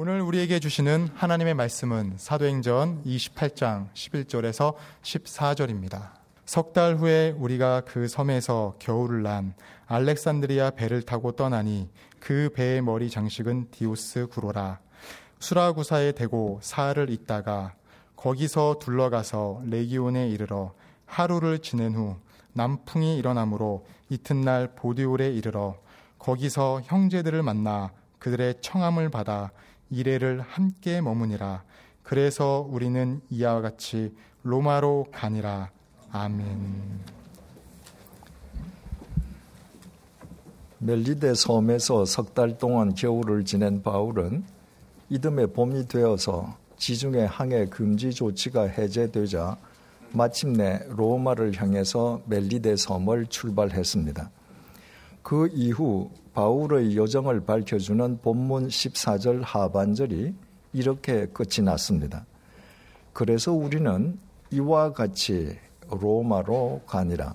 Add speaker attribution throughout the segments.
Speaker 1: 오늘 우리에게 주시는 하나님의 말씀은 사도행전 28장 11절에서 14절입니다. 석 달 후에 우리가 그 섬에서 겨울을 난 알렉산드리아 배를 타고 떠나니 그 배의 머리 장식은 디오스 구로라. 수라구사에 대고 사흘을 있다가 거기서 둘러가서 레기온에 이르러 하루를 지낸 후 남풍이 일어나므로 이튿날 보디올에 이르러 거기서 형제들을 만나 그들의 청함을 받아 이래를 함께 머무니라. 그래서 우리는 이와 같이 로마로 가니라. 아멘.
Speaker 2: 멜리데 섬에서 석 달 동안 겨울을 지낸 바울은 이듬해 봄이 되어서 지중해 항해 금지 조치가 해제되자 마침내 로마를 향해서 멜리데 섬을 출발했습니다. 그 이후 바울의 여정을 밝혀주는 본문 14절 하반절이 이렇게 끝이 났습니다. 그래서 우리는 이와 같이 로마로 가니라.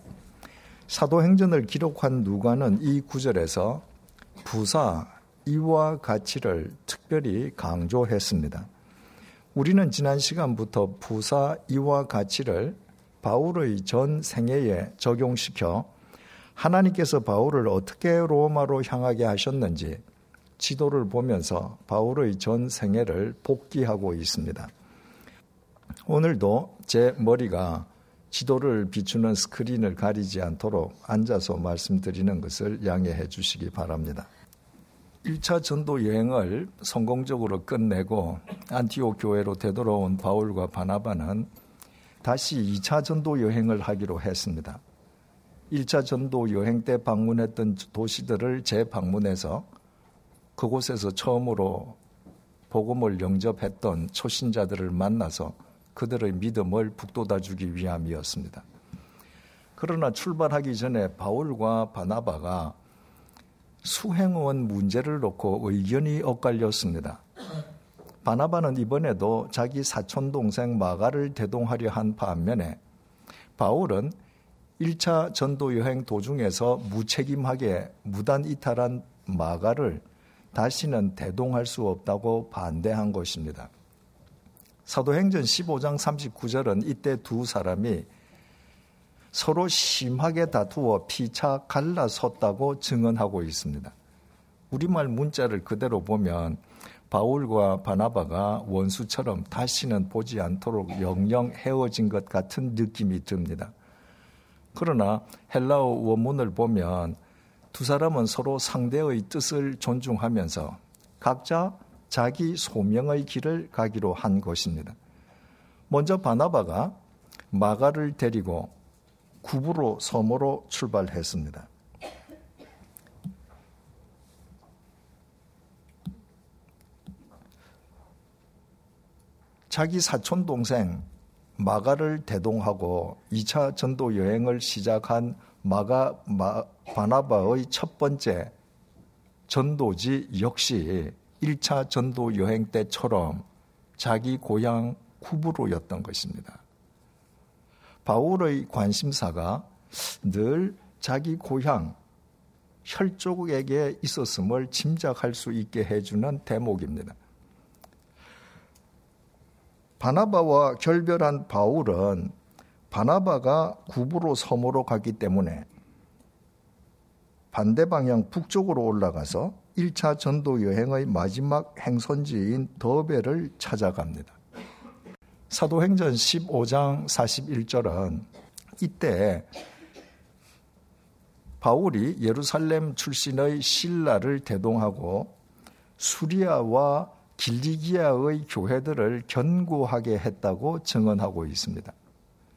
Speaker 2: 사도행전을 기록한 누가는 이 구절에서 부사 이와 같이를 특별히 강조했습니다. 우리는 지난 시간부터 부사 이와 같이를 바울의 전 생애에 적용시켜 하나님께서 바울을 어떻게 로마로 향하게 하셨는지 지도를 보면서 바울의 전 생애를 복기하고 있습니다. 오늘도 제 머리가 지도를 비추는 스크린을 가리지 않도록 앉아서 말씀드리는 것을 양해해 주시기 바랍니다. 1차 전도 여행을 성공적으로 끝내고 안티오 교회로 되돌아온 바울과 바나바는 다시 2차 전도 여행을 하기로 했습니다. 1차 전도 여행 때 방문했던 도시들을 재방문해서 그곳에서 처음으로 복음을 영접했던 초신자들을 만나서 그들의 믿음을 북돋아 주기 위함이었습니다. 그러나 출발하기 전에 바울과 바나바가 수행원 문제를 놓고 의견이 엇갈렸습니다. 바나바는 이번에도 자기 사촌 동생 마가를 대동하려 한 반면에 바울은 1차 전도 여행 도중에서 무책임하게 무단 이탈한 마가를 다시는 대동할 수 없다고 반대한 것입니다. 사도행전 15장 39절은 이때 두 사람이 서로 심하게 다투어 피차 갈라섰다고 증언하고 있습니다. 우리말 문자를 그대로 보면 바울과 바나바가 원수처럼 다시는 보지 않도록 영영 헤어진 것 같은 느낌이 듭니다. 그러나 헬라어 원문을 보면 두 사람은 서로 상대의 뜻을 존중하면서 각자 자기 소명의 길을 가기로 한 것입니다. 먼저 바나바가 마가를 데리고 구부로 섬으로 출발했습니다. 자기 사촌 동생 마가를 대동하고 2차 전도 여행을 시작한 마가 마, 바나바의 첫 번째 전도지 역시 1차 전도 여행 때처럼 자기 고향 쿠브로였던 것입니다. 바울의 관심사가 늘 자기 고향 혈족에게 있었음을 짐작할 수 있게 해주는 대목입니다. 바나바와 결별한 바울은 바나바가 구부로 섬으로 가기 때문에 반대 방향 북쪽으로 올라가서 1차 전도 여행의 마지막 행선지인 더베를 찾아갑니다. 사도행전 15장 41절은 이때 바울이 예루살렘 출신의 신라를 대동하고 수리아와 길리기아의 교회들을 견고하게 했다고 증언하고 있습니다.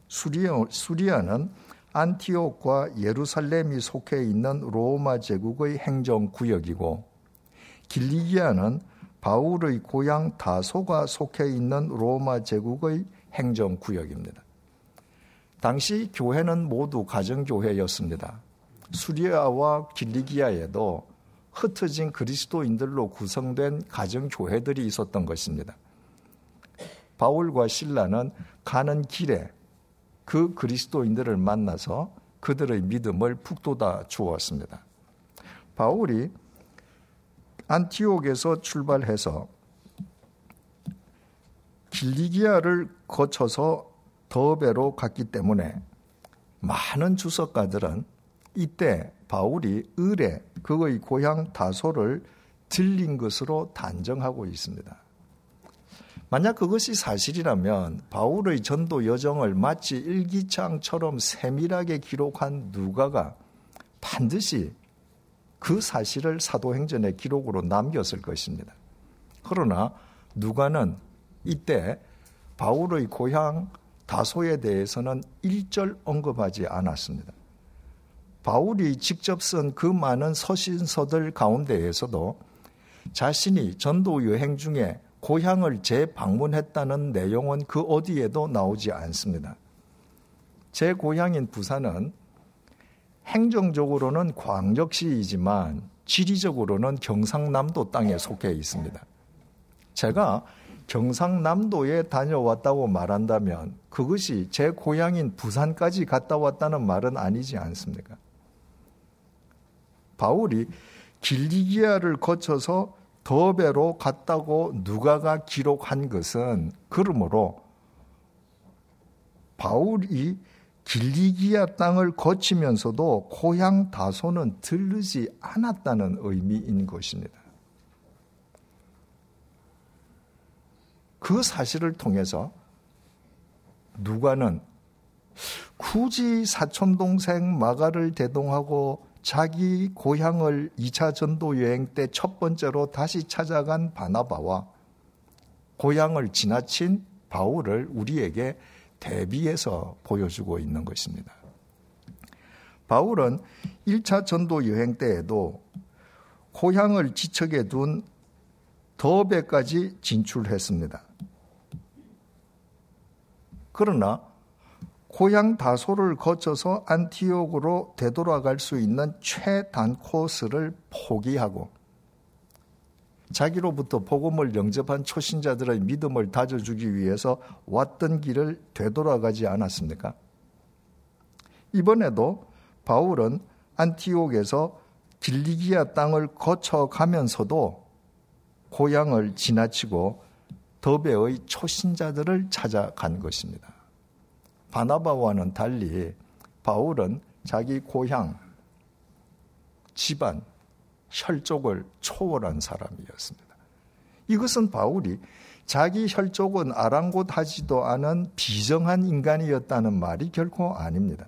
Speaker 2: 수리아, 수리아 는 안티옥과 예루살렘이 속해 있는 로마 제국의 행정구역이고 길리기아는 바울의 고향 다소가 속해 있는 로마 제국의 행정구역입니다. 당시 교회는 모두 가정교회였습니다. 수리아와 길리기아에도 흩어진 그리스도인들로 구성된 가정교회들이 있었던 것입니다. 바울과 신라는 가는 길에 그 그리스도인들을 만나서 그들의 믿음을 북돋아 주었습니다. 바울이 안티옥에서 출발해서 길리기아를 거쳐서 더베로 갔기 때문에 많은 주석가들은 이때 바울이 을에 그의 고향 다소를 들린 것으로 단정하고 있습니다. 만약 그것이 사실이라면 바울의 전도 여정을 마치 일기장처럼 세밀하게 기록한 누가가 반드시 그 사실을 사도행전의 기록으로 남겼을 것입니다. 그러나 누가는 이때 바울의 고향 다소에 대해서는 일절 언급하지 않았습니다. 바울이 직접 쓴 그 많은 서신서들 가운데에서도 자신이 전도 여행 중에 고향을 재방문했다는 내용은 그 어디에도 나오지 않습니다. 제 고향인 부산은 행정적으로는 광역시이지만 지리적으로는 경상남도 땅에 속해 있습니다. 제가 경상남도에 다녀왔다고 말한다면 그것이 제 고향인 부산까지 갔다 왔다는 말은 아니지 않습니까? 바울이 길리기아를 거쳐서 더베로 갔다고 누가가 기록한 것은 그러므로 바울이 길리기아 땅을 거치면서도 고향 다소는 들르지 않았다는 의미인 것입니다. 그 사실을 통해서 누가는 굳이 사촌동생 마가를 대동하고 자기 고향을 2차 전도 여행 때 첫 번째로 다시 찾아간 바나바와 고향을 지나친 바울을 우리에게 대비해서 보여주고 있는 것입니다. 바울은 1차 전도 여행 때에도 고향을 지척에 둔 더베까지 진출했습니다. 그러나 고향 다소를 거쳐서 안티옥으로 되돌아갈 수 있는 최단 코스를 포기하고 자기로부터 복음을 영접한 초신자들의 믿음을 다져주기 위해서 왔던 길을 되돌아가지 않았습니까? 이번에도 바울은 안티옥에서 길리기아 땅을 거쳐가면서도 고향을 지나치고 더베의 초신자들을 찾아간 것입니다. 바나바와는 달리 바울은 자기 고향, 집안, 혈족을 초월한 사람이었습니다. 이것은 바울이 자기 혈족은 아랑곳하지도 않은 비정한 인간이었다는 말이 결코 아닙니다.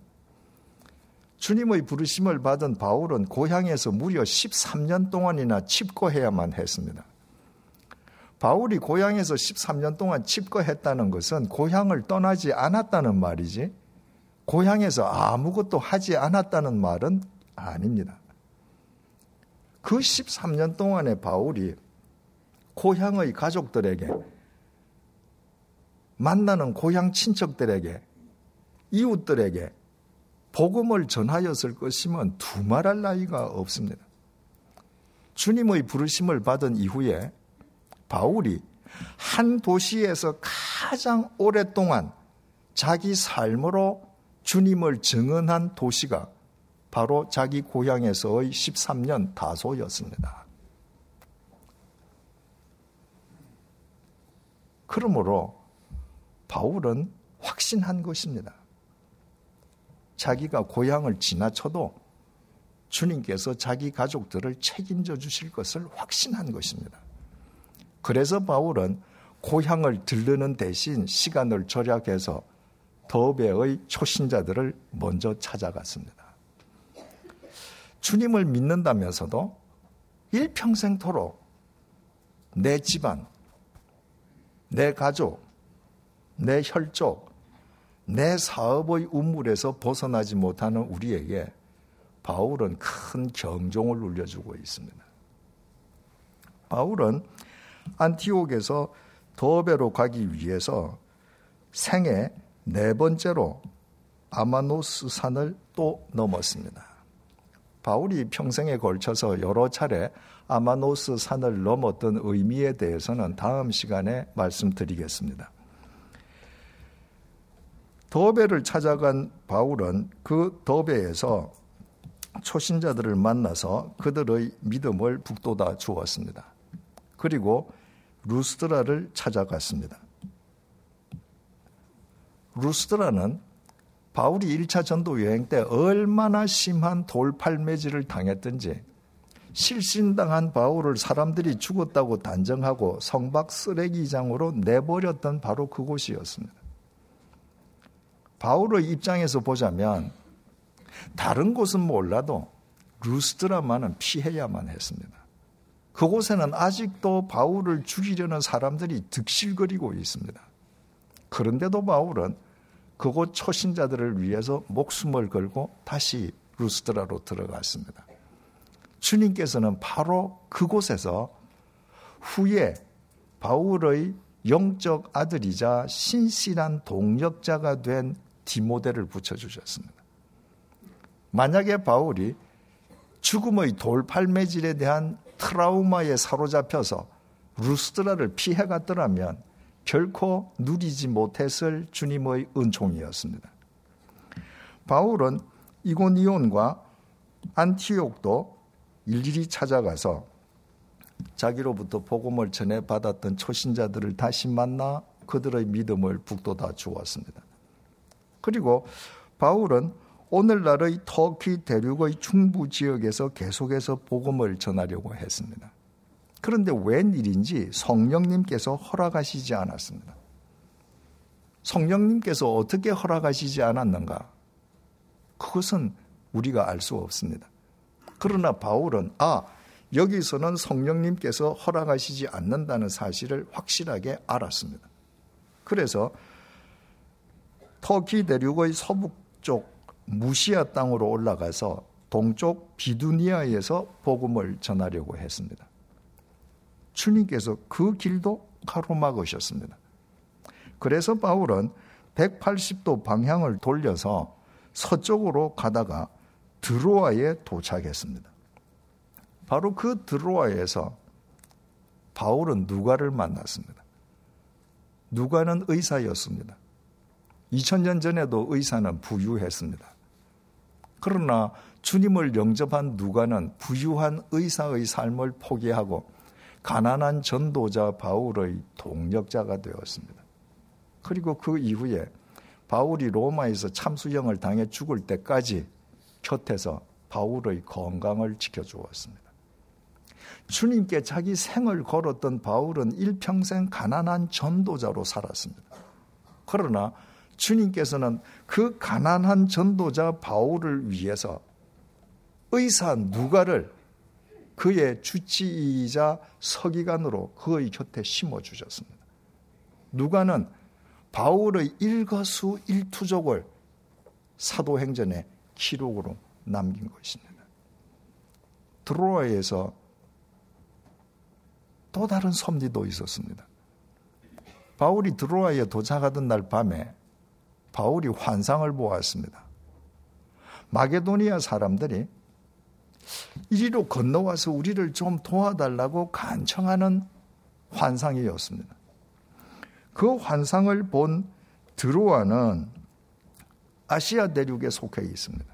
Speaker 2: 주님의 부르심을 받은 바울은 고향에서 무려 13년 동안이나 칩거해야만 했습니다. 바울이 고향에서 13년 동안 칩거했다는 것은 고향을 떠나지 않았다는 말이지 고향에서 아무것도 하지 않았다는 말은 아닙니다. 그 13년 동안에 바울이 고향의 가족들에게 만나는 고향 친척들에게 이웃들에게 복음을 전하였을 것이면 두말할 나위가 없습니다. 주님의 부르심을 받은 이후에 바울이 한 도시에서 가장 오랫동안 자기 삶으로 주님을 증언한 도시가 바로 자기 고향에서의 13년 다소였습니다. 그러므로 바울은 확신한 것입니다. 자기가 고향을 지나쳐도 주님께서 자기 가족들을 책임져 주실 것을 확신한 것입니다. 그래서 바울은 고향을 들르는 대신 시간을 절약해서 더베의 초신자들을 먼저 찾아갔습니다. 주님을 믿는다면서도 일평생토록 내 집안, 내 가족, 내 혈족, 내 사업의 우물에서 벗어나지 못하는 우리에게 바울은 큰 경종을 울려주고 있습니다. 바울은 안티옥에서 더베로 가기 위해서 생애 네 번째로 아마노스 산을 또 넘었습니다. 바울이 평생에 걸쳐서 여러 차례 아마노스 산을 넘었던 의미에 대해서는 다음 시간에 말씀드리겠습니다. 더베를 찾아간 바울은 그 더베에서 초신자들을 만나서 그들의 믿음을 북돋아 주었습니다. 그리고 루스드라를 찾아갔습니다. 루스드라는 바울이 1차 전도 여행 때 얼마나 심한 돌팔매질을 당했던지 실신당한 바울을 사람들이 죽었다고 단정하고 성박 쓰레기장으로 내버렸던 바로 그곳이었습니다. 바울의 입장에서 보자면 다른 곳은 몰라도 루스드라만은 피해야만 했습니다. 그곳에는 아직도 바울을 죽이려는 사람들이 득실거리고 있습니다. 그런데도 바울은 그곳 초신자들을 위해서 목숨을 걸고 다시 루스드라로 들어갔습니다. 주님께서는 바로 그곳에서 후에 바울의 영적 아들이자 신실한 동력자가 된 디모데를 붙여주셨습니다. 만약에 바울이 죽음의 돌팔매질에 대한 트라우마에 사로잡혀서 루스드라를 피해갔더라면 결코 누리지 못했을 주님의 은총이었습니다. 바울은 이고니온과 안티옥도 일일이 찾아가서 자기로부터 복음을 전해 받았던 초신자들을 다시 만나 그들의 믿음을 북돋아 주었습니다. 그리고 바울은 오늘날의 터키 대륙의 중부 지역에서 계속해서 복음을 전하려고 했습니다. 그런데 웬일인지 성령님께서 허락하시지 않았습니다. 성령님께서 어떻게 허락하시지 않았는가? 그것은 우리가 알 수 없습니다. 그러나 바울은 아, 여기서는 성령님께서 허락하시지 않는다는 사실을 확실하게 알았습니다. 그래서 터키 대륙의 서북쪽 무시아 땅으로 올라가서 동쪽 비두니아에서 복음을 전하려고 했습니다. 주님께서 그 길도 가로막으셨습니다. 그래서 바울은 180도 방향을 돌려서 서쪽으로 가다가 드로아에 도착했습니다. 바로 그 드로아에서 바울은 누가를 만났습니다. 누가는 의사였습니다. 2000년 전에도 의사는 부유했습니다. 그러나 주님을 영접한 누가는 부유한 의사의 삶을 포기하고 가난한 전도자 바울의 동력자가 되었습니다. 그리고 그 이후에 바울이 로마에서 참수형을 당해 죽을 때까지 곁에서 바울의 건강을 지켜주었습니다. 주님께 자기 생을 걸었던 바울은 일평생 가난한 전도자로 살았습니다. 그러나 주님께서는 그 가난한 전도자 바울을 위해서 의사 누가를 그의 주치의자 서기관으로 그의 곁에 심어 주셨습니다. 누가는 바울의 일거수 일투족을 사도행전에 기록으로 남긴 것입니다. 드로아에서 또 다른 섭리도 있었습니다. 바울이 드로아에 도착하던 날 밤에 바울이 환상을 보았습니다. 마게도니아 사람들이 이리로 건너와서 우리를 좀 도와달라고 간청하는 환상이었습니다. 그 환상을 본 드로아는 아시아 대륙에 속해 있습니다.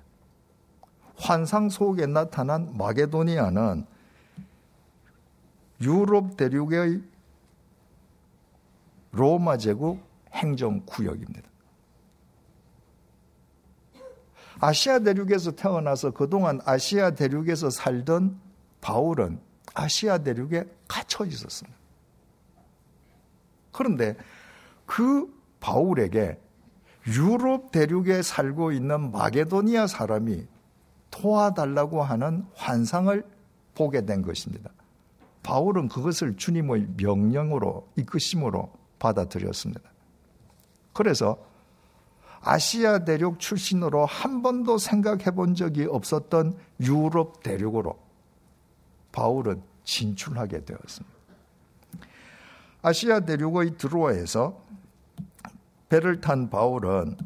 Speaker 2: 환상 속에 나타난 마게도니아는 유럽 대륙의 로마 제국 행정구역입니다. 아시아 대륙에서 태어나서 그동안 아시아 대륙에서 살던 바울은 아시아 대륙에 갇혀 있었습니다. 그런데 그 바울에게 유럽 대륙에 살고 있는 마게도니아 사람이 도와달라고 하는 환상을 보게 된 것입니다. 바울은 그것을 주님의 명령으로 이끄심으로 받아들였습니다. 그래서 아시아 대륙 출신으로 한 번도 생각해 본 적이 없었던 유럽 대륙으로 바울은 진출하게 되었습니다. 아시아 대륙의 드로아에서 배를 탄 바울은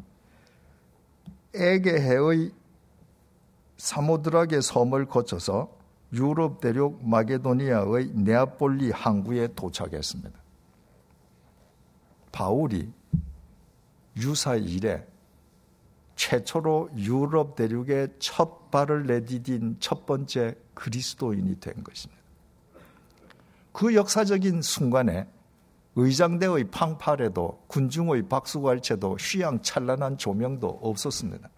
Speaker 2: 에게해의 사모드락의 섬을 거쳐서 유럽 대륙 마게도니아의 네아폴리 항구에 도착했습니다. 바울이 유사 이래 최초로 유럽 대륙에 첫 발을 내디딘 첫 번째 그리스도인이 된 것입니다. 그 역사적인 순간에 의장대의 팡팔에도 군중의 박수갈채도 휘황찬란한 조명도 없었습니다.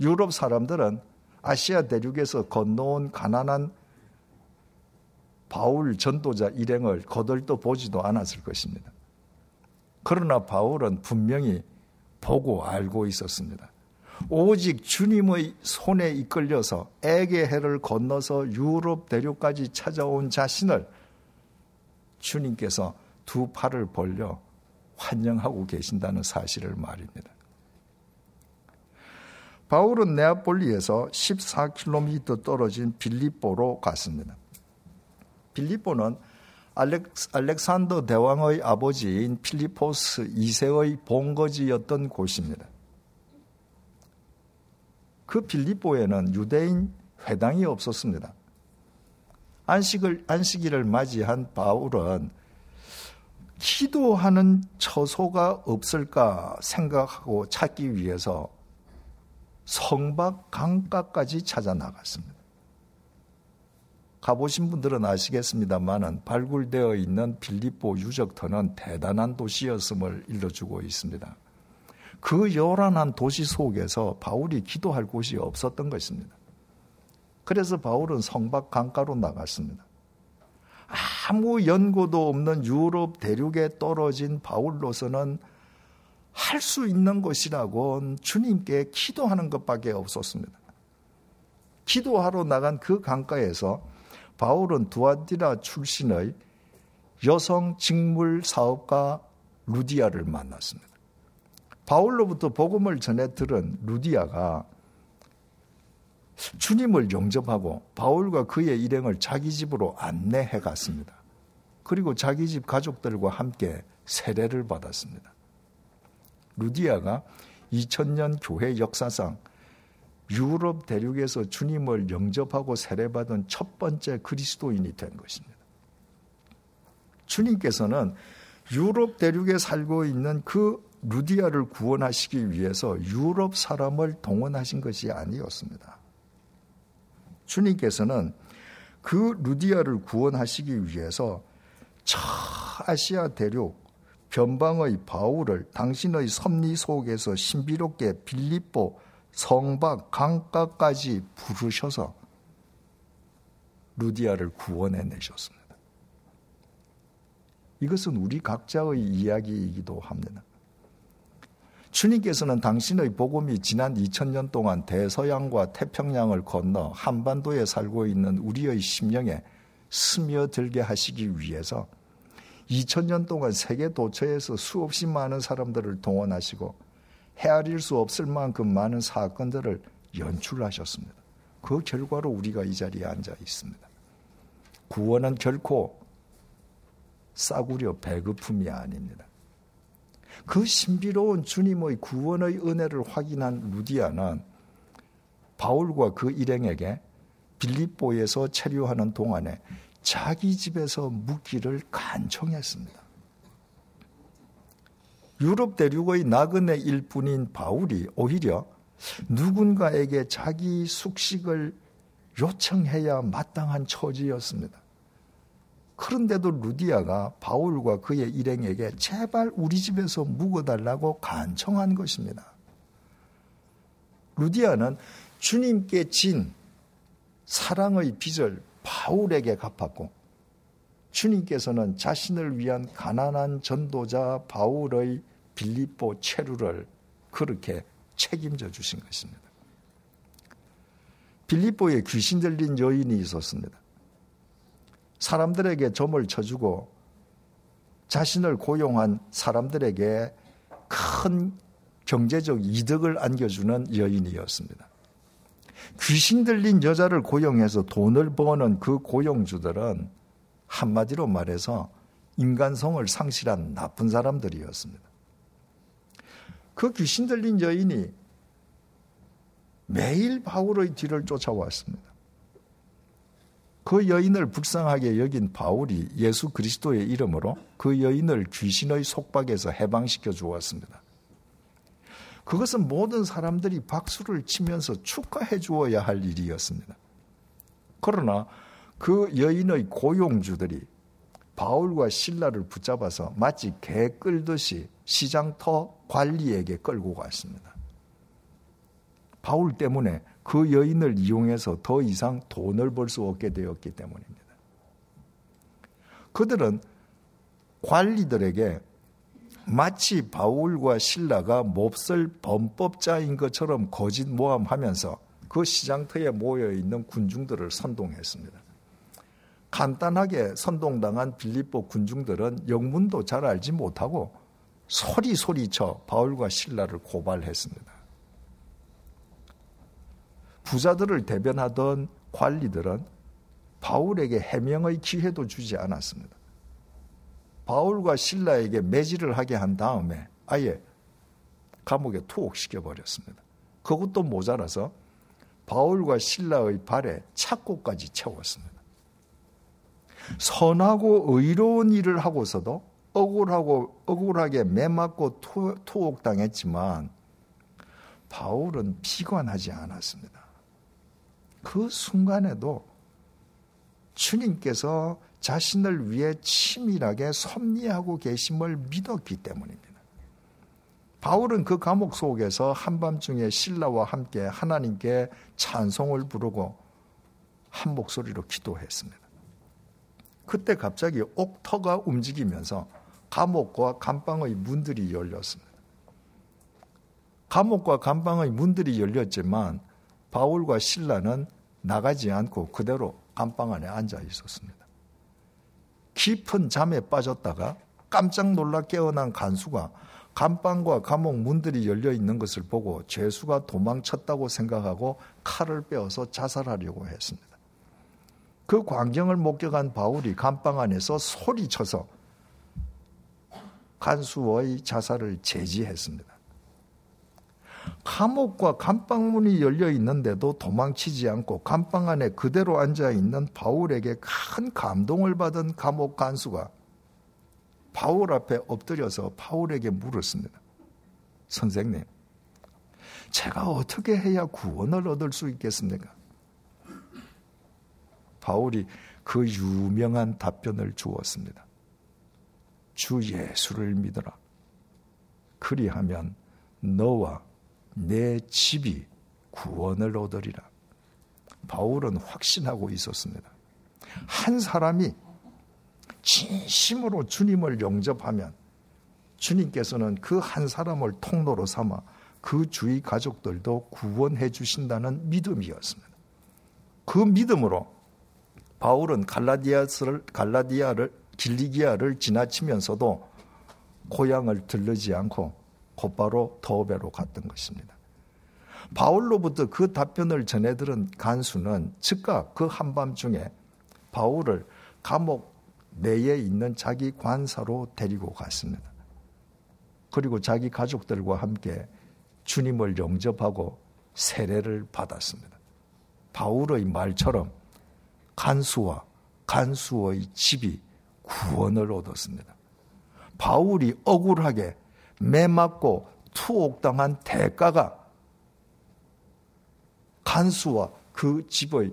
Speaker 2: 유럽 사람들은 아시아 대륙에서 건너온 가난한 바울 전도자 일행을 거들떠 보지도 않았을 것입니다. 그러나 바울은 분명히 보고 알고 있었습니다. 오직 주님의 손에 이끌려서 에게해를 건너서 유럽 대륙까지 찾아온 자신을 주님께서 두 팔을 벌려 환영하고 계신다는 사실을 말입니다. 바울은 네아폴리에서 14km 떨어진 빌립보로 갔습니다. 빌립보는 알렉산더 대왕의 아버지인 필리포스 2세의 본거지였던 곳입니다. 그 빌립보에는 유대인 회당이 없었습니다. 안식을, 안식일을 맞이한 바울은 기도하는 처소가 없을까 생각하고 찾기 위해서 성박 강가까지 찾아 나갔습니다. 가보신 분들은 아시겠습니다만은 발굴되어 있는 빌립보 유적터는 대단한 도시였음을 일러주고 있습니다. 그 요란한 도시 속에서 바울이 기도할 곳이 없었던 것입니다. 그래서 바울은 성박 강가로 나갔습니다. 아무 연고도 없는 유럽 대륙에 떨어진 바울로서는 할 수 있는 것이라고 주님께 기도하는 것밖에 없었습니다. 기도하러 나간 그 강가에서 바울은 두아디라 출신의 여성 직물 사업가 루디아를 만났습니다. 바울로부터 복음을 전해 들은 루디아가 주님을 영접하고 바울과 그의 일행을 자기 집으로 안내해 갔습니다. 그리고 자기 집 가족들과 함께 세례를 받았습니다. 루디아가 2000년 교회 역사상 유럽 대륙에서 주님을 영접하고 세례받은 첫 번째 그리스도인이 된 것입니다. 주님께서는 유럽 대륙에 살고 있는 그 루디아를 구원하시기 위해서 유럽 사람을 동원하신 것이 아니었습니다. 주님께서는 그 루디아를 구원하시기 위해서 저 아시아 대륙 변방의 바울을 당신의 섭리 속에서 신비롭게 빌립보 성박 강가까지 부르셔서 루디아를 구원해 내셨습니다. 이것은 우리 각자의 이야기이기도 합니다. 주님께서는 당신의 복음이 지난 2000년 동안 대서양과 태평양을 건너 한반도에 살고 있는 우리의 심령에 스며들게 하시기 위해서 2000년 동안 세계 도처에서 수없이 많은 사람들을 동원하시고 헤아릴 수 없을 만큼 많은 사건들을 연출하셨습니다. 그 결과로 우리가 이 자리에 앉아 있습니다. 구원은 결코 싸구려 배급품이 아닙니다. 그 신비로운 주님의 구원의 은혜를 확인한 루디아는 바울과 그 일행에게 빌립보에서 체류하는 동안에 자기 집에서 묵기를 간청했습니다. 유럽 대륙의 나그네 일 뿐인 바울이 오히려 누군가에게 자기 숙식을 요청해야 마땅한 처지였습니다. 그런데도 루디아가 바울과 그의 일행에게 제발 우리 집에서 묵어달라고 간청한 것입니다. 루디아는 주님께 진 사랑의 빚을 바울에게 갚았고 주님께서는 자신을 위한 가난한 전도자 바울의 빌립보 체류를 그렇게 책임져 주신 것입니다. 빌립보에 귀신 들린 여인이 있었습니다. 사람들에게 점을 쳐주고 자신을 고용한 사람들에게 큰 경제적 이득을 안겨주는 여인이었습니다. 귀신 들린 여자를 고용해서 돈을 버는 그 고용주들은 한마디로 말해서 인간성을 상실한 나쁜 사람들이었습니다. 그 귀신 들린 여인이 매일 바울의 뒤를 쫓아왔습니다. 그 여인을 불쌍하게 여긴 바울이 예수 그리스도의 이름으로 그 여인을 귀신의 속박에서 해방시켜 주었습니다. 그것은 모든 사람들이 박수를 치면서 축하해 주어야 할 일이었습니다. 그러나 그 여인의 고용주들이 바울과 신라를 붙잡아서 마치 개 끌듯이 시장터 관리에게 끌고 갔습니다. 바울 때문에 그 여인을 이용해서 더 이상 돈을 벌 수 없게 되었기 때문입니다. 그들은 관리들에게 마치 바울과 신라가 몹쓸 범법자인 것처럼 거짓 모함하면서 그 시장터에 모여 있는 군중들을 선동했습니다. 간단하게 선동당한 빌립보 군중들은 영문도 잘 알지 못하고 소리 소리쳐 바울과 신라를 고발했습니다. 부자들을 대변하던 관리들은 바울에게 해명의 기회도 주지 않았습니다. 바울과 신라에게 매질을 하게 한 다음에 아예 감옥에 투옥시켜 버렸습니다. 그것도 모자라서 바울과 신라의 발에 착고까지 채웠습니다. 선하고 의로운 일을 하고서도 억울하고 억울하게 매맞고 투옥당했지만 바울은 비관하지 않았습니다. 그 순간에도 주님께서 자신을 위해 치밀하게 섭리하고 계심을 믿었기 때문입니다. 바울은 그 감옥 속에서 한밤중에 신라와 함께 하나님께 찬송을 부르고 한 목소리로 기도했습니다. 그때 갑자기 옥터가 움직이면서 감옥과 감방의 문들이 열렸습니다. 감옥과 감방의 문들이 열렸지만 바울과 신라는 나가지 않고 그대로 감방 안에 앉아 있었습니다. 깊은 잠에 빠졌다가 깜짝 놀라 깨어난 간수가 감방과 감옥 문들이 열려 있는 것을 보고 죄수가 도망쳤다고 생각하고 칼을 빼어서 자살하려고 했습니다. 그 광경을 목격한 바울이 감방 안에서 소리쳐서 간수의 자살을 제지했습니다. 감옥과 감방문이 열려 있는데도 도망치지 않고 감방 안에 그대로 앉아 있는 바울에게 큰 감동을 받은 감옥 간수가 바울 앞에 엎드려서 바울에게 물었습니다. 선생님, 제가 어떻게 해야 구원을 얻을 수 있겠습니까? 바울이 그 유명한 답변을 주었습니다. 주 예수를 믿어라. 그리하면 너와 내 집이 구원을 얻으리라. 바울은 확신하고 있었습니다. 한 사람이 진심으로 주님을 영접하면 주님께서는 그 한 사람을 통로로 삼아 그 주위 가족들도 구원해 주신다는 믿음이었습니다. 그 믿음으로 바울은 갈라디아스를 갈라디아를 길리기아를 지나치면서도 고향을 들르지 않고 곧바로 더베로 갔던 것입니다. 바울로부터 그 답변을 전해 들은 간수는 즉각 그 한밤중에 바울을 감옥 내에 있는 자기 관사로 데리고 갔습니다. 그리고 자기 가족들과 함께 주님을 영접하고 세례를 받았습니다. 바울의 말처럼 간수와 간수의 집이 구원을 얻었습니다. 바울이 억울하게 매맞고 투옥당한 대가가 간수와 그 집의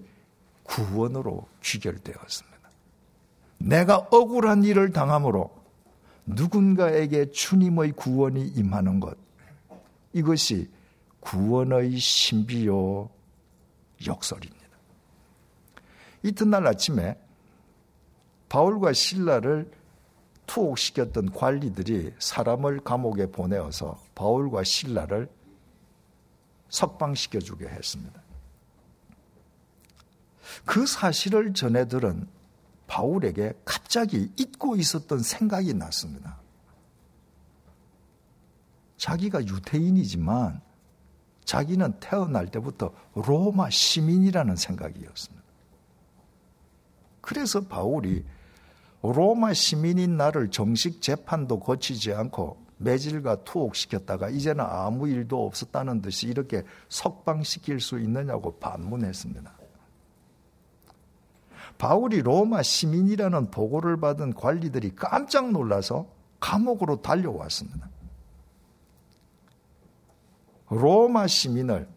Speaker 2: 구원으로 귀결되었습니다. 내가 억울한 일을 당함으로 누군가에게 주님의 구원이 임하는 것, 이것이 구원의 신비요 역설입니다. 이튿날 아침에 바울과 신라를 투옥시켰던 관리들이 사람을 감옥에 보내어서 바울과 신라를 석방시켜 주게 했습니다. 그 사실을 전해 들은 바울에게 갑자기 잊고 있었던 생각이 났습니다. 자기가 유태인이지만 자기는 태어날 때부터 로마 시민이라는 생각이었습니다. 그래서 바울이 로마 시민인 나를 정식 재판도 거치지 않고 매질과 투옥시켰다가 이제는 아무 일도 없었다는 듯이 이렇게 석방시킬 수 있느냐고 반문했습니다. 바울이 로마 시민이라는 보고를 받은 관리들이 깜짝 놀라서 감옥으로 달려왔습니다. 로마 시민을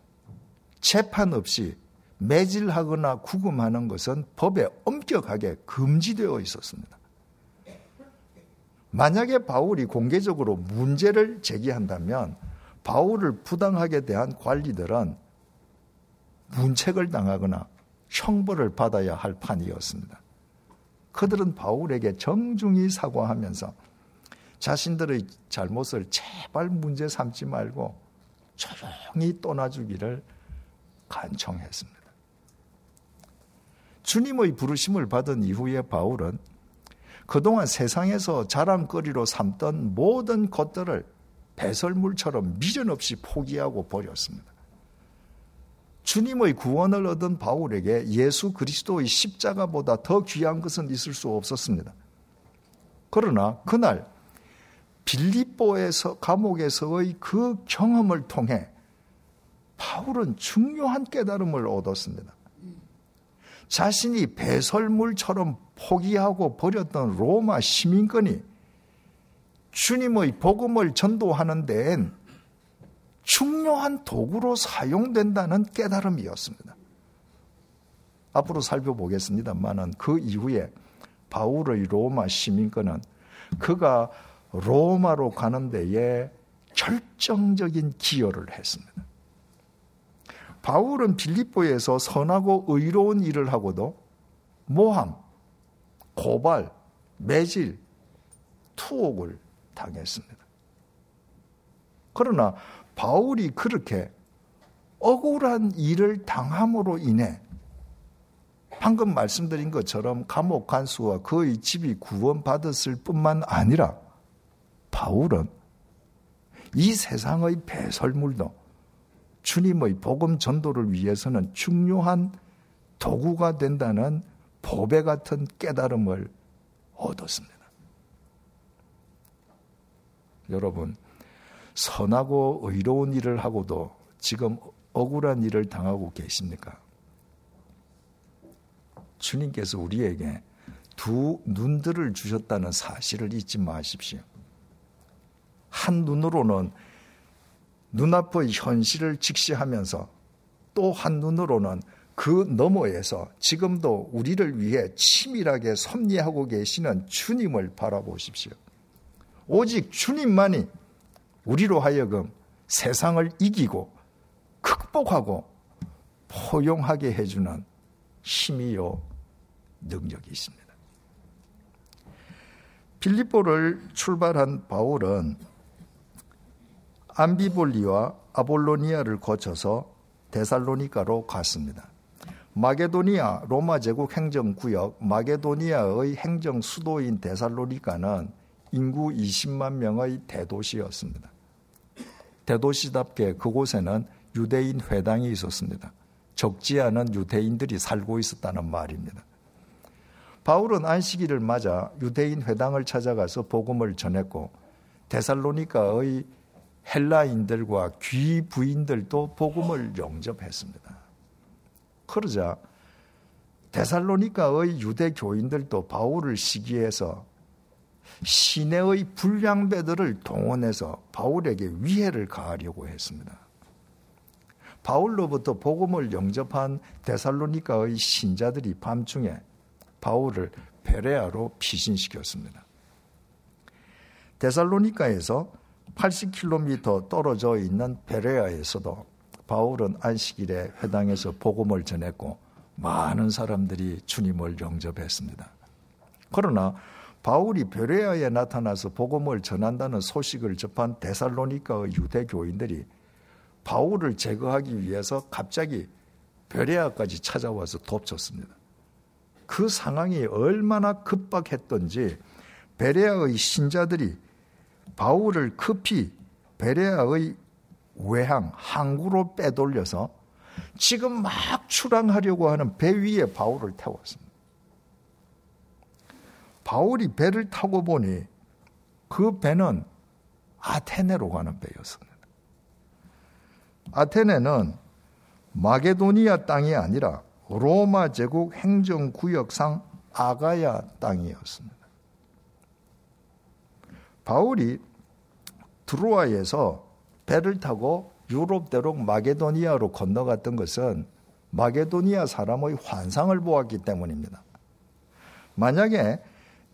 Speaker 2: 재판 없이 매질하거나 구금하는 것은 법에 엄격하게 금지되어 있었습니다. 만약에 바울이 공개적으로 문제를 제기한다면 바울을 부당하게 대한 관리들은 문책을 당하거나 형벌을 받아야 할 판이었습니다. 그들은 바울에게 정중히 사과하면서 자신들의 잘못을 제발 문제 삼지 말고 조용히 떠나주기를 간청했습니다. 주님의 부르심을 받은 이후에 바울은 그동안 세상에서 자랑거리로 삼던 모든 것들을 배설물처럼 미련 없이 포기하고 버렸습니다. 주님의 구원을 얻은 바울에게 예수 그리스도의 십자가보다 더 귀한 것은 있을 수 없었습니다. 그러나 그날 빌립보에서 감옥에서의 그 경험을 통해 바울은 중요한 깨달음을 얻었습니다. 자신이 배설물처럼 포기하고 버렸던 로마 시민권이 주님의 복음을 전도하는 데엔 중요한 도구로 사용된다는 깨달음이었습니다. 앞으로 살펴보겠습니다만은 그 이후에 바울의 로마 시민권은 그가 로마로 가는 데에 결정적인 기여를 했습니다. 바울은 빌립보에서 선하고 의로운 일을 하고도 모함, 고발, 매질, 투옥을 당했습니다. 그러나 바울이 그렇게 억울한 일을 당함으로 인해 방금 말씀드린 것처럼 감옥 간수와 그의 집이 구원받았을 뿐만 아니라 바울은 이 세상의 배설물도 주님의 복음 전도를 위해서는 중요한 도구가 된다는 보배 같은 깨달음을 얻었습니다. 여러분, 선하고 의로운 일을 하고도 지금 억울한 일을 당하고 계십니까? 주님께서 우리에게 두 눈들을 주셨다는 사실을 잊지 마십시오. 한 눈으로는 눈앞의 현실을 직시하면서 또 한 눈으로는 그 너머에서 지금도 우리를 위해 치밀하게 섭리하고 계시는 주님을 바라보십시오. 오직 주님만이 우리로 하여금 세상을 이기고 극복하고 포용하게 해주는 힘이요 능력이 있습니다. 필리포를 출발한 바울은 암비볼리와 아볼로니아를 거쳐서 데살로니카로 갔습니다. 마게도니아 로마 제국 행정구역 마게도니아의 행정 수도인 데살로니카는 인구 20만 명의 대도시였습니다. 대도시답게 그곳에는 유대인 회당이 있었습니다. 적지 않은 유대인들이 살고 있었다는 말입니다. 바울은 안식일을 맞아 유대인 회당을 찾아가서 복음을 전했고 데살로니카의 헬라인들과 귀부인들도 복음을 영접했습니다. 그러자 데살로니카의 유대 교인들도 바울을 시기해서 시내의 불량배들을 동원해서 바울에게 위해를 가하려고 했습니다. 바울로부터 복음을 영접한 데살로니카의 신자들이 밤중에 바울을 베레아로 피신시켰습니다. 데살로니카에서 80km 떨어져 있는 베레아에서도 바울은 안식일에 회당에서 복음을 전했고 많은 사람들이 주님을 영접했습니다. 그러나 바울이 베레아에 나타나서 복음을 전한다는 소식을 접한 데살로니카의 유대 교인들이 바울을 제거하기 위해서 갑자기 베레아까지 찾아와서 돕쳤습니다. 그 상황이 얼마나 급박했던지 베레아의 신자들이 바울을 급히 베레아의 외항 항구로 빼돌려서 지금 막 출항하려고 하는 배 위에 바울을 태웠습니다. 바울이 배를 타고 보니 그 배는 아테네로 가는 배였습니다. 아테네는 마게도니아 땅이 아니라 로마 제국 행정구역상 아가야 땅이었습니다. 바울이 드로아에서 배를 타고 유럽대로 마게도니아로 건너갔던 것은 마게도니아 사람의 환상을 보았기 때문입니다. 만약에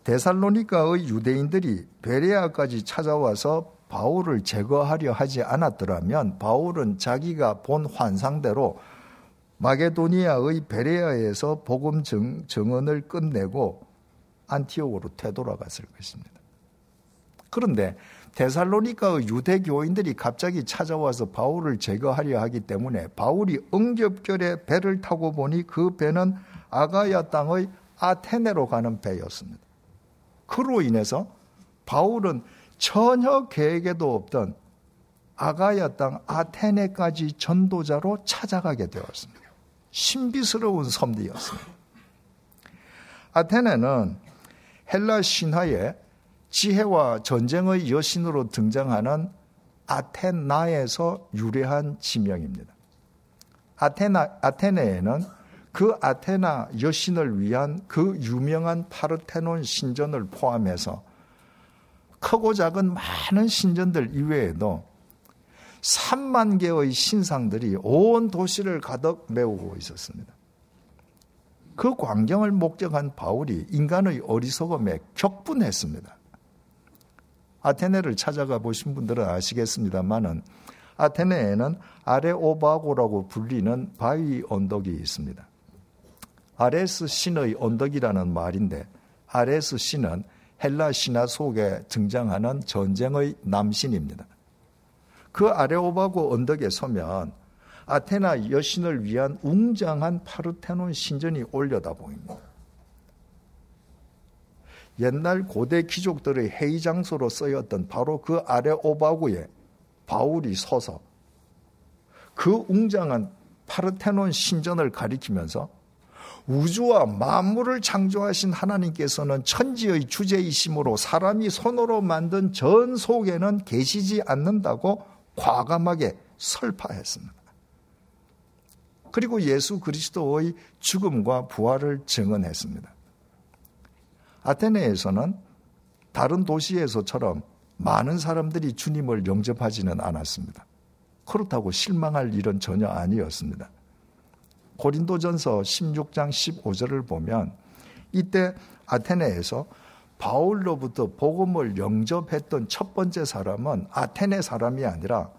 Speaker 2: 데살로니카의 유대인들이 베레아까지 찾아와서 바울을 제거하려 하지 않았더라면 바울은 자기가 본 환상대로 마게도니아의 베레아에서 복음 정, 정언을 끝내고 안티옥으로 되돌아갔을 것입니다. 그런데 데살로니카의 유대 교인들이 갑자기 찾아와서 바울을 제거하려 하기 때문에 바울이 응접결에 배를 타고 보니 그 배는 아가야 땅의 아테네로 가는 배였습니다. 그로 인해서 바울은 전혀 계획에도 없던 아가야 땅 아테네까지 전도자로 찾아가게 되었습니다. 신비스러운 섬이었습니다. 아테네는 헬라 신화에 지혜와 전쟁의 여신으로 등장하는 아테나에서 유래한 지명입니다. 아테나, 아테네에는 그 아테나 여신을 위한 그 유명한 파르테논 신전을 포함해서 크고 작은 많은 신전들 이외에도 3만 개의 신상들이 온 도시를 가득 메우고 있었습니다. 그 광경을 목격한 바울이 인간의 어리석음에 격분했습니다. 아테네를 찾아가 보신 분들은 아시겠습니다만은 아테네에는 아레 오바고라고 불리는 바위 언덕이 있습니다. 아레스 신의 언덕이라는 말인데 아레스 신은 헬라 신화 속에 등장하는 전쟁의 남신입니다. 그 아레오바고 언덕에 서면 아테나 여신을 위한 웅장한 파르테논 신전이 올려다 보입니다. 옛날 고대 귀족들의 회의 장소로 쓰였던 바로 그 아레오바구에 바울이 서서 그 웅장한 파르테논 신전을 가리키면서 우주와 만물을 창조하신 하나님께서는 천지의 주제이심으로 사람이 손으로 만든 전 속에는 계시지 않는다고 과감하게 설파했습니다. 그리고 예수 그리스도의 죽음과 부활을 증언했습니다. 아테네에서는 다른 도시에서처럼 많은 사람들이 주님을 영접하지는 않았습니다. 그렇다고 실망할 일은 전혀 아니었습니다. 고린도전서 16장 15절을 보면 이때 아테네에서 바울로부터 복음을 영접했던 첫 번째 사람은 아테네 사람이 아니라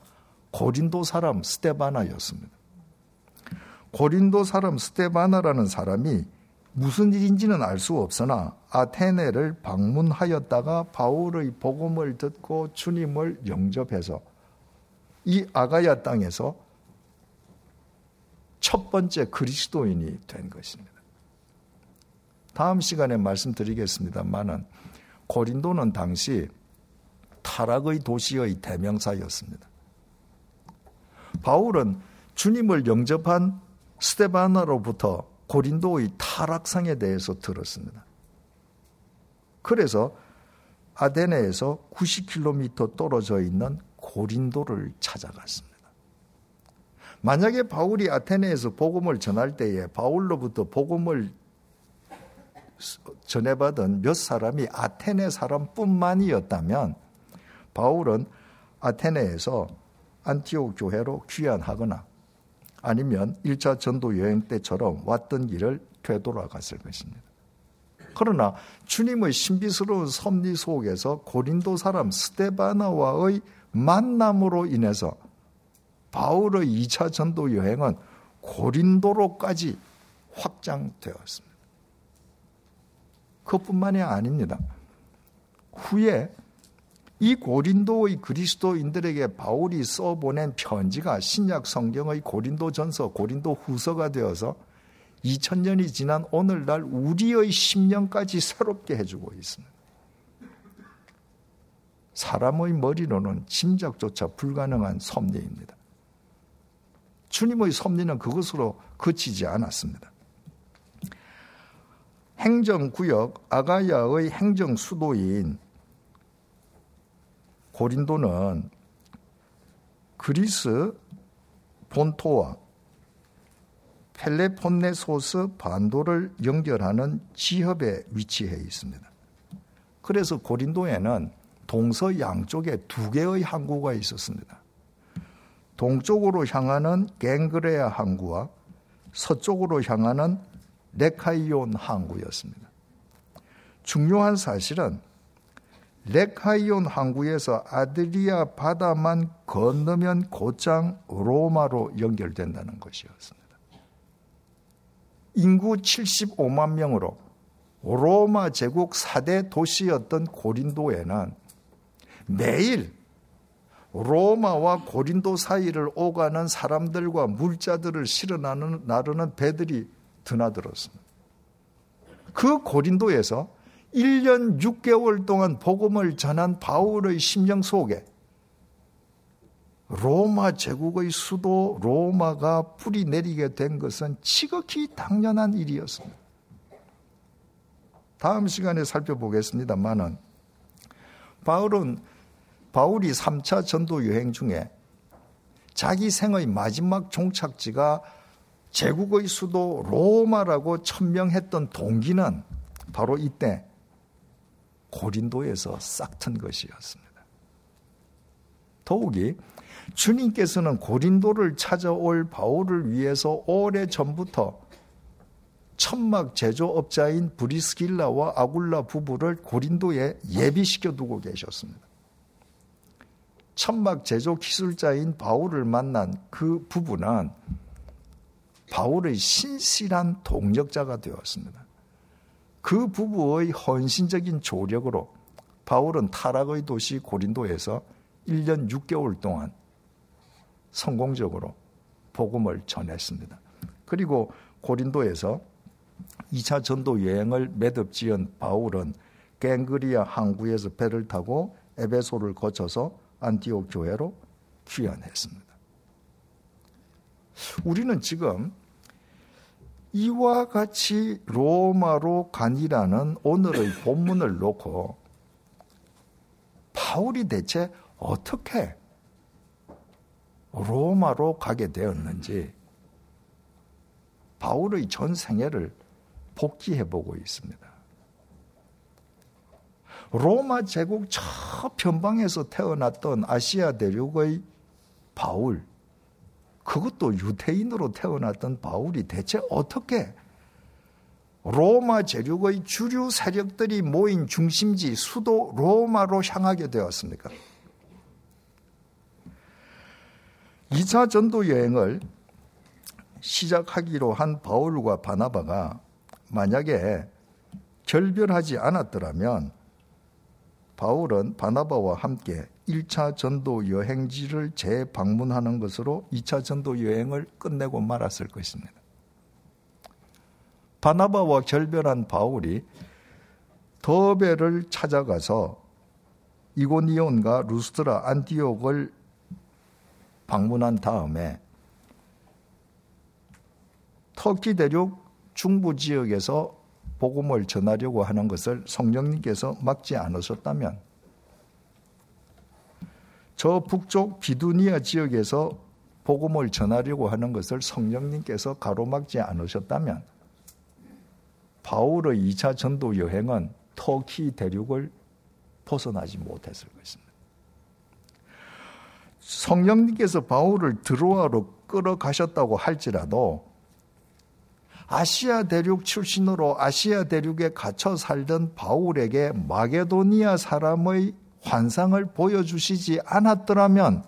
Speaker 2: 고린도 사람 스테바나였습니다. 고린도 사람 스테바나라는 사람이 무슨 일인지는 알 수 없으나 아테네를 방문하였다가 바울의 복음을 듣고 주님을 영접해서 이 아가야 땅에서 첫 번째 그리스도인이 된 것입니다. 다음 시간에 말씀드리겠습니다만은 고린도는 당시 타락의 도시의 대명사였습니다. 바울은 주님을 영접한 스테바나로부터 고린도의 타락상에 대해서 들었습니다. 그래서 아데네에서 90km 떨어져 있는 고린도를 찾아갔습니다. 만약에 바울이 아테네에서 복음을 전할 때에 바울로부터 복음을 전해받은 몇 사람이 아테네 사람뿐만이었다면 바울은 아테네에서 안티옥 교회로 귀환하거나 아니면 1차 전도 여행 때처럼 왔던 길을 되돌아갔을 것입니다. 그러나 주님의 신비스러운 섭리 속에서 고린도 사람 스테바나와의 만남으로 인해서 바울의 2차 전도 여행은 고린도로까지 확장되었습니다. 그뿐만이 아닙니다. 후에 이 고린도의 그리스도인들에게 바울이 써보낸 편지가 신약 성경의 고린도 전서, 고린도 후서가 되어서 2000년이 지난 오늘날 우리의 심령까지 새롭게 해주고 있습니다. 사람의 머리로는 짐작조차 불가능한 섭리입니다. 주님의 섭리는 그것으로 그치지 않았습니다. 행정구역 아가야의 행정 수도인 고린도는 그리스 본토와 펠레폰네소스 반도를 연결하는 지협에 위치해 있습니다. 그래서 고린도에는 동서 양쪽에 두 개의 항구가 있었습니다. 동쪽으로 향하는 갱그레아 항구와 서쪽으로 향하는 레카이온 항구였습니다. 중요한 사실은 렉하이온 항구에서 아드리아 바다만 건너면 곧장 로마로 연결된다는 것이었습니다. 인구 75만 명으로 로마 제국 4대 도시였던 고린도에는 매일 로마와 고린도 사이를 오가는 사람들과 물자들을 실어 나르는 배들이 드나들었습니다. 그 고린도에서 1년 6개월 동안 복음을 전한 바울의 심령 속에 로마 제국의 수도 로마가 뿌리 내리게 된 것은 지극히 당연한 일이었습니다. 다음 시간에 살펴보겠습니다만은 바울은 바울이 3차 전도 여행 중에 자기 생의 마지막 종착지가 제국의 수도 로마라고 천명했던 동기는 바로 이때 고린도에서 싹튼 것이었습니다. 더욱이 주님께서는 고린도를 찾아올 바울을 위해서 오래 전부터 천막 제조업자인 브리스길라와 아굴라 부부를 고린도에 예비시켜 두고 계셨습니다. 천막 제조 기술자인 바울을 만난 그 부부는 바울의 신실한 동력자가 되었습니다. 그 부부의 헌신적인 조력으로 바울은 타락의 도시 고린도에서 1년 6개월 동안 성공적으로 복음을 전했습니다. 그리고 고린도에서 2차 전도 여행을 매듭 지은 바울은 갱그리아 항구에서 배를 타고 에베소를 거쳐서 안티옥 교회로 귀환했습니다. 우리는 지금 이와 같이 로마로 간이라는 오늘의 본문을 놓고 바울이 대체 어떻게 로마로 가게 되었는지 바울의 전 생애를 복기해 보고 있습니다. 로마 제국 저 편방에서 태어났던 아시아 대륙의 바울, 그것도 유태인으로 태어났던 바울이 대체 어떻게 로마 제국의 주류 세력들이 모인 중심지 수도 로마로 향하게 되었습니까? 2차 전도 여행을 시작하기로 한 바울과 바나바가 만약에 결별하지 않았더라면 바울은 바나바와 함께 1차 전도 여행지를 재방문하는 것으로 2차 전도 여행을 끝내고 말았을 것입니다. 바나바와 결별한 바울이 더베를 찾아가서 이고니온과 루스트라 안티옥을 방문한 다음에 터키 대륙 중부 지역에서 복음을 전하려고 하는 것을 성령님께서 막지 않으셨다면 저 북쪽 비두니아 지역에서 복음을 전하려고 하는 것을 성령님께서 가로막지 않으셨다면 바울의 2차 전도 여행은 터키 대륙을 벗어나지 못했을 것입니다. 성령님께서 바울을 드로아로 끌어가셨다고 할지라도 아시아 대륙 출신으로 아시아 대륙에 갇혀 살던 바울에게 마게도니아 사람의 환상을 보여주시지 않았더라면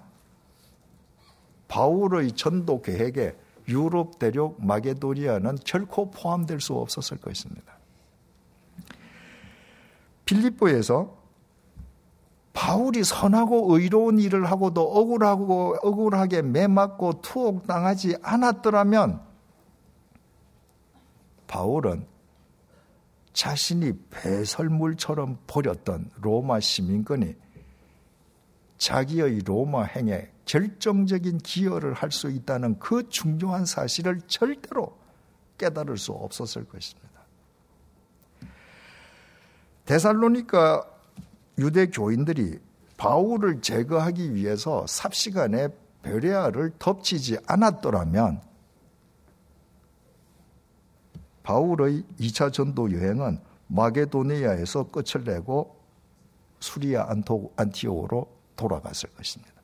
Speaker 2: 바울의 전도 계획에 유럽 대륙 마게도니아는 결코 포함될 수 없었을 것입니다. 필리포에서 바울이 선하고 의로운 일을 하고도 억울하고 억울하게 매맞고 투옥당하지 않았더라면 바울은 자신이 배설물처럼 버렸던 로마 시민권이 자기의 로마 행에 결정적인 기여를 할 수 있다는 그 중요한 사실을 절대로 깨달을 수 없었을 것입니다. 데살로니카 유대 교인들이 바울을 제거하기 위해서 삽시간에 베레아를 덮치지 않았더라면 바울의 2차 전도 여행은 마게도니아에서 끝을 내고 수리아 안티오로 돌아갔을 것입니다.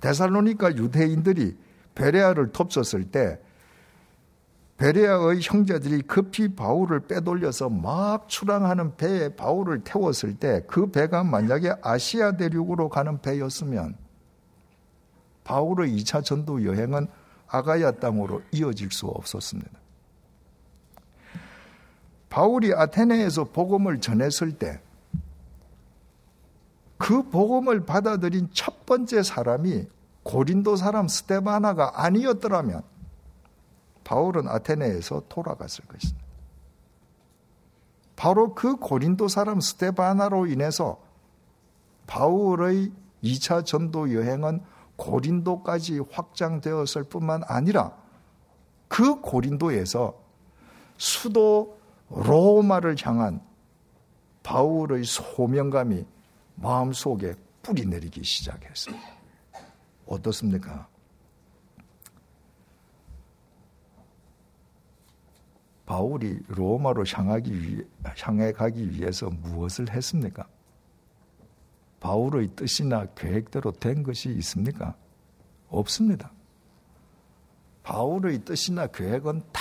Speaker 2: 데살로니카 유대인들이 베레아를 덮쳤을 때 베레아의 형제들이 급히 바울을 빼돌려서 막 출항하는 배에 바울을 태웠을 때 그 배가 만약에 아시아 대륙으로 가는 배였으면 바울의 2차 전도 여행은 아가야 땅으로 이어질 수 없었습니다. 바울이 아테네에서 복음을 전했을 때 그 복음을 받아들인 첫 번째 사람이 고린도 사람 스테바나가 아니었더라면 바울은 아테네에서 돌아갔을 것입니다. 바로 그 고린도 사람 스테바나로 인해서 바울의 2차 전도 여행은 고린도까지 확장되었을 뿐만 아니라 그 고린도에서 수도 로마를 향한 바울의 소명감이 마음속에 뿌리 내리기 시작했습니다. 어떻습니까? 바울이 로마로 향하기 위해, 향해 가기 위해서 무엇을 했습니까? 바울의 뜻이나 계획대로 된 것이 있습니까? 없습니다. 바울의 뜻이나 계획은 다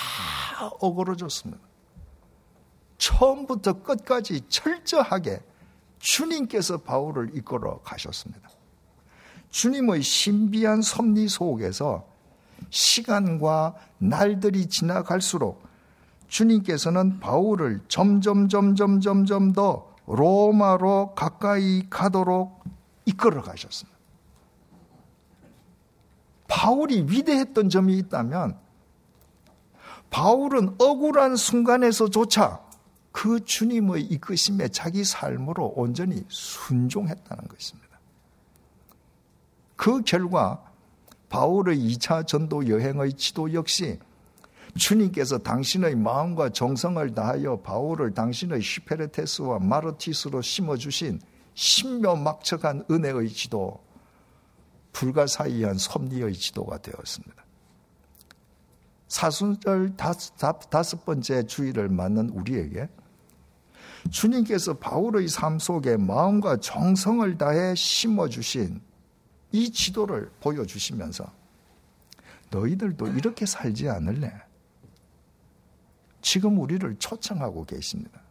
Speaker 2: 어그러졌습니다. 처음부터 끝까지 철저하게 주님께서 바울을 이끌어 가셨습니다. 주님의 신비한 섭리 속에서 시간과 날들이 지나갈수록 주님께서는 바울을 점점 점점 점점 더 로마로 가까이 가도록 이끌어 가셨습니다. 바울이 위대했던 점이 있다면 바울은 억울한 순간에서조차 그 주님의 이끄심에 자기 삶으로 온전히 순종했다는 것입니다. 그 결과 바울의 2차 전도 여행의 지도 역시 주님께서 당신의 마음과 정성을 다하여 바울을 당신의 시페르테스와 마르티스로 심어주신 신묘막측한 은혜의 지도, 불가사의한 섭리의 지도가 되었습니다. 사순절 다섯 번째 주일을 맞는 우리에게 주님께서 바울의 삶 속에 마음과 정성을 다해 심어주신 이 지도를 보여주시면서 너희들도 이렇게 살지 않을래? 지금 우리를 초청하고 계십니다.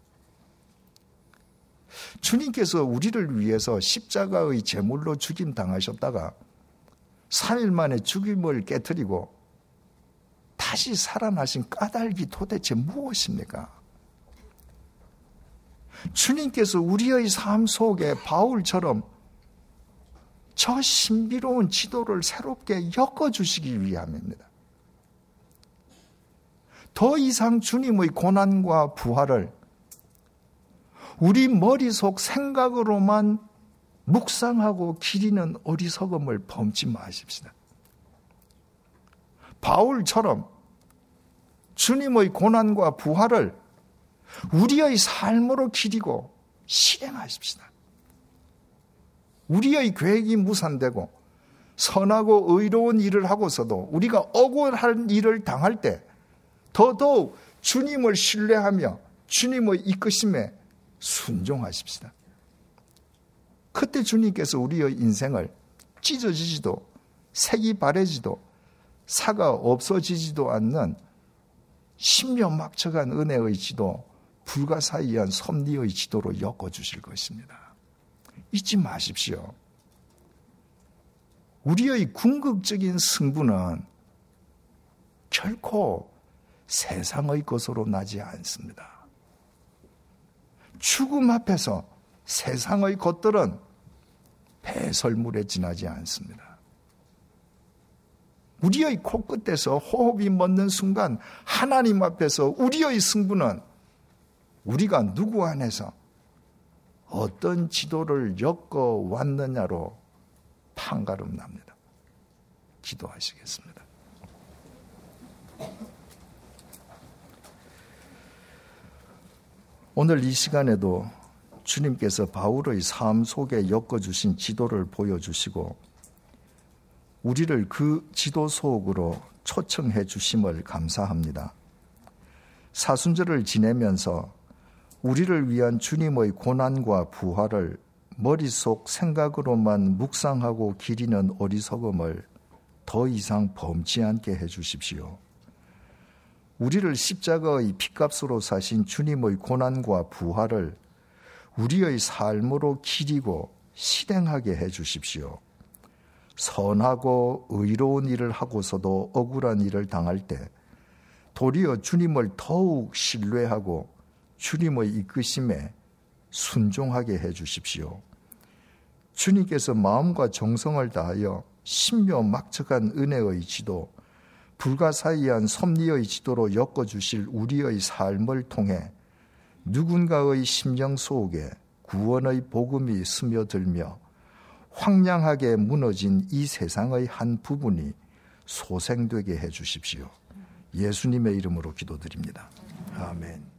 Speaker 2: 주님께서 우리를 위해서 십자가의 제물로 죽임 당하셨다가 3일 만에 죽임을 깨뜨리고 다시 살아나신 까닭이 도대체 무엇입니까? 주님께서 우리의 삶 속에 바울처럼 저 신비로운 지도를 새롭게 엮어주시기 위함입니다. 더 이상 주님의 고난과 부활을 우리 머릿속 생각으로만 묵상하고 기리는 어리석음을 범치 마십시다. 바울처럼 주님의 고난과 부활을 우리의 삶으로 기리고 실행하십시다. 우리의 계획이 무산되고 선하고 의로운 일을 하고서도 우리가 억울한 일을 당할 때 더더욱 주님을 신뢰하며 주님의 이끄심에 순종하십시다. 그때 주님께서 우리의 인생을 찢어지지도 색이 바래지도 사가 없어지지도 않는 신묘막측한 은혜의 지도, 불가사의한 섭리의 지도로 엮어주실 것입니다. 잊지 마십시오. 우리의 궁극적인 승부는 결코 세상의 것으로 나지 않습니다. 죽음 앞에서 세상의 것들은 배설물에 지나지 않습니다. 우리의 코끝에서 호흡이 멎는 순간 하나님 앞에서 우리의 승부는 우리가 누구 안에서 어떤 지도를 엮어 왔느냐로 판가름 납니다. 기도하시겠습니다. 오늘 이 시간에도 주님께서 바울의 삶 속에 엮어주신 지도를 보여주시고 우리를 그 지도 속으로 초청해 주심을 감사합니다. 사순절을 지내면서 우리를 위한 주님의 고난과 부활을 머릿속 생각으로만 묵상하고 기리는 어리석음을 더 이상 범치 않게 해 주십시오. 우리를 십자가의 피값으로 사신 주님의 고난과 부활을 우리의 삶으로 기리고 실행하게 해 주십시오. 선하고 의로운 일을 하고서도 억울한 일을 당할 때 도리어 주님을 더욱 신뢰하고 주님의 이끄심에 순종하게 해 주십시오. 주님께서 마음과 정성을 다하여 신묘 막측한 은혜의 지도, 불가사의한 섭리의 지도로 엮어주실 우리의 삶을 통해 누군가의 심령 속에 구원의 복음이 스며들며 황량하게 무너진 이 세상의 한 부분이 소생되게 해 주십시오. 예수님의 이름으로 기도드립니다. 아멘.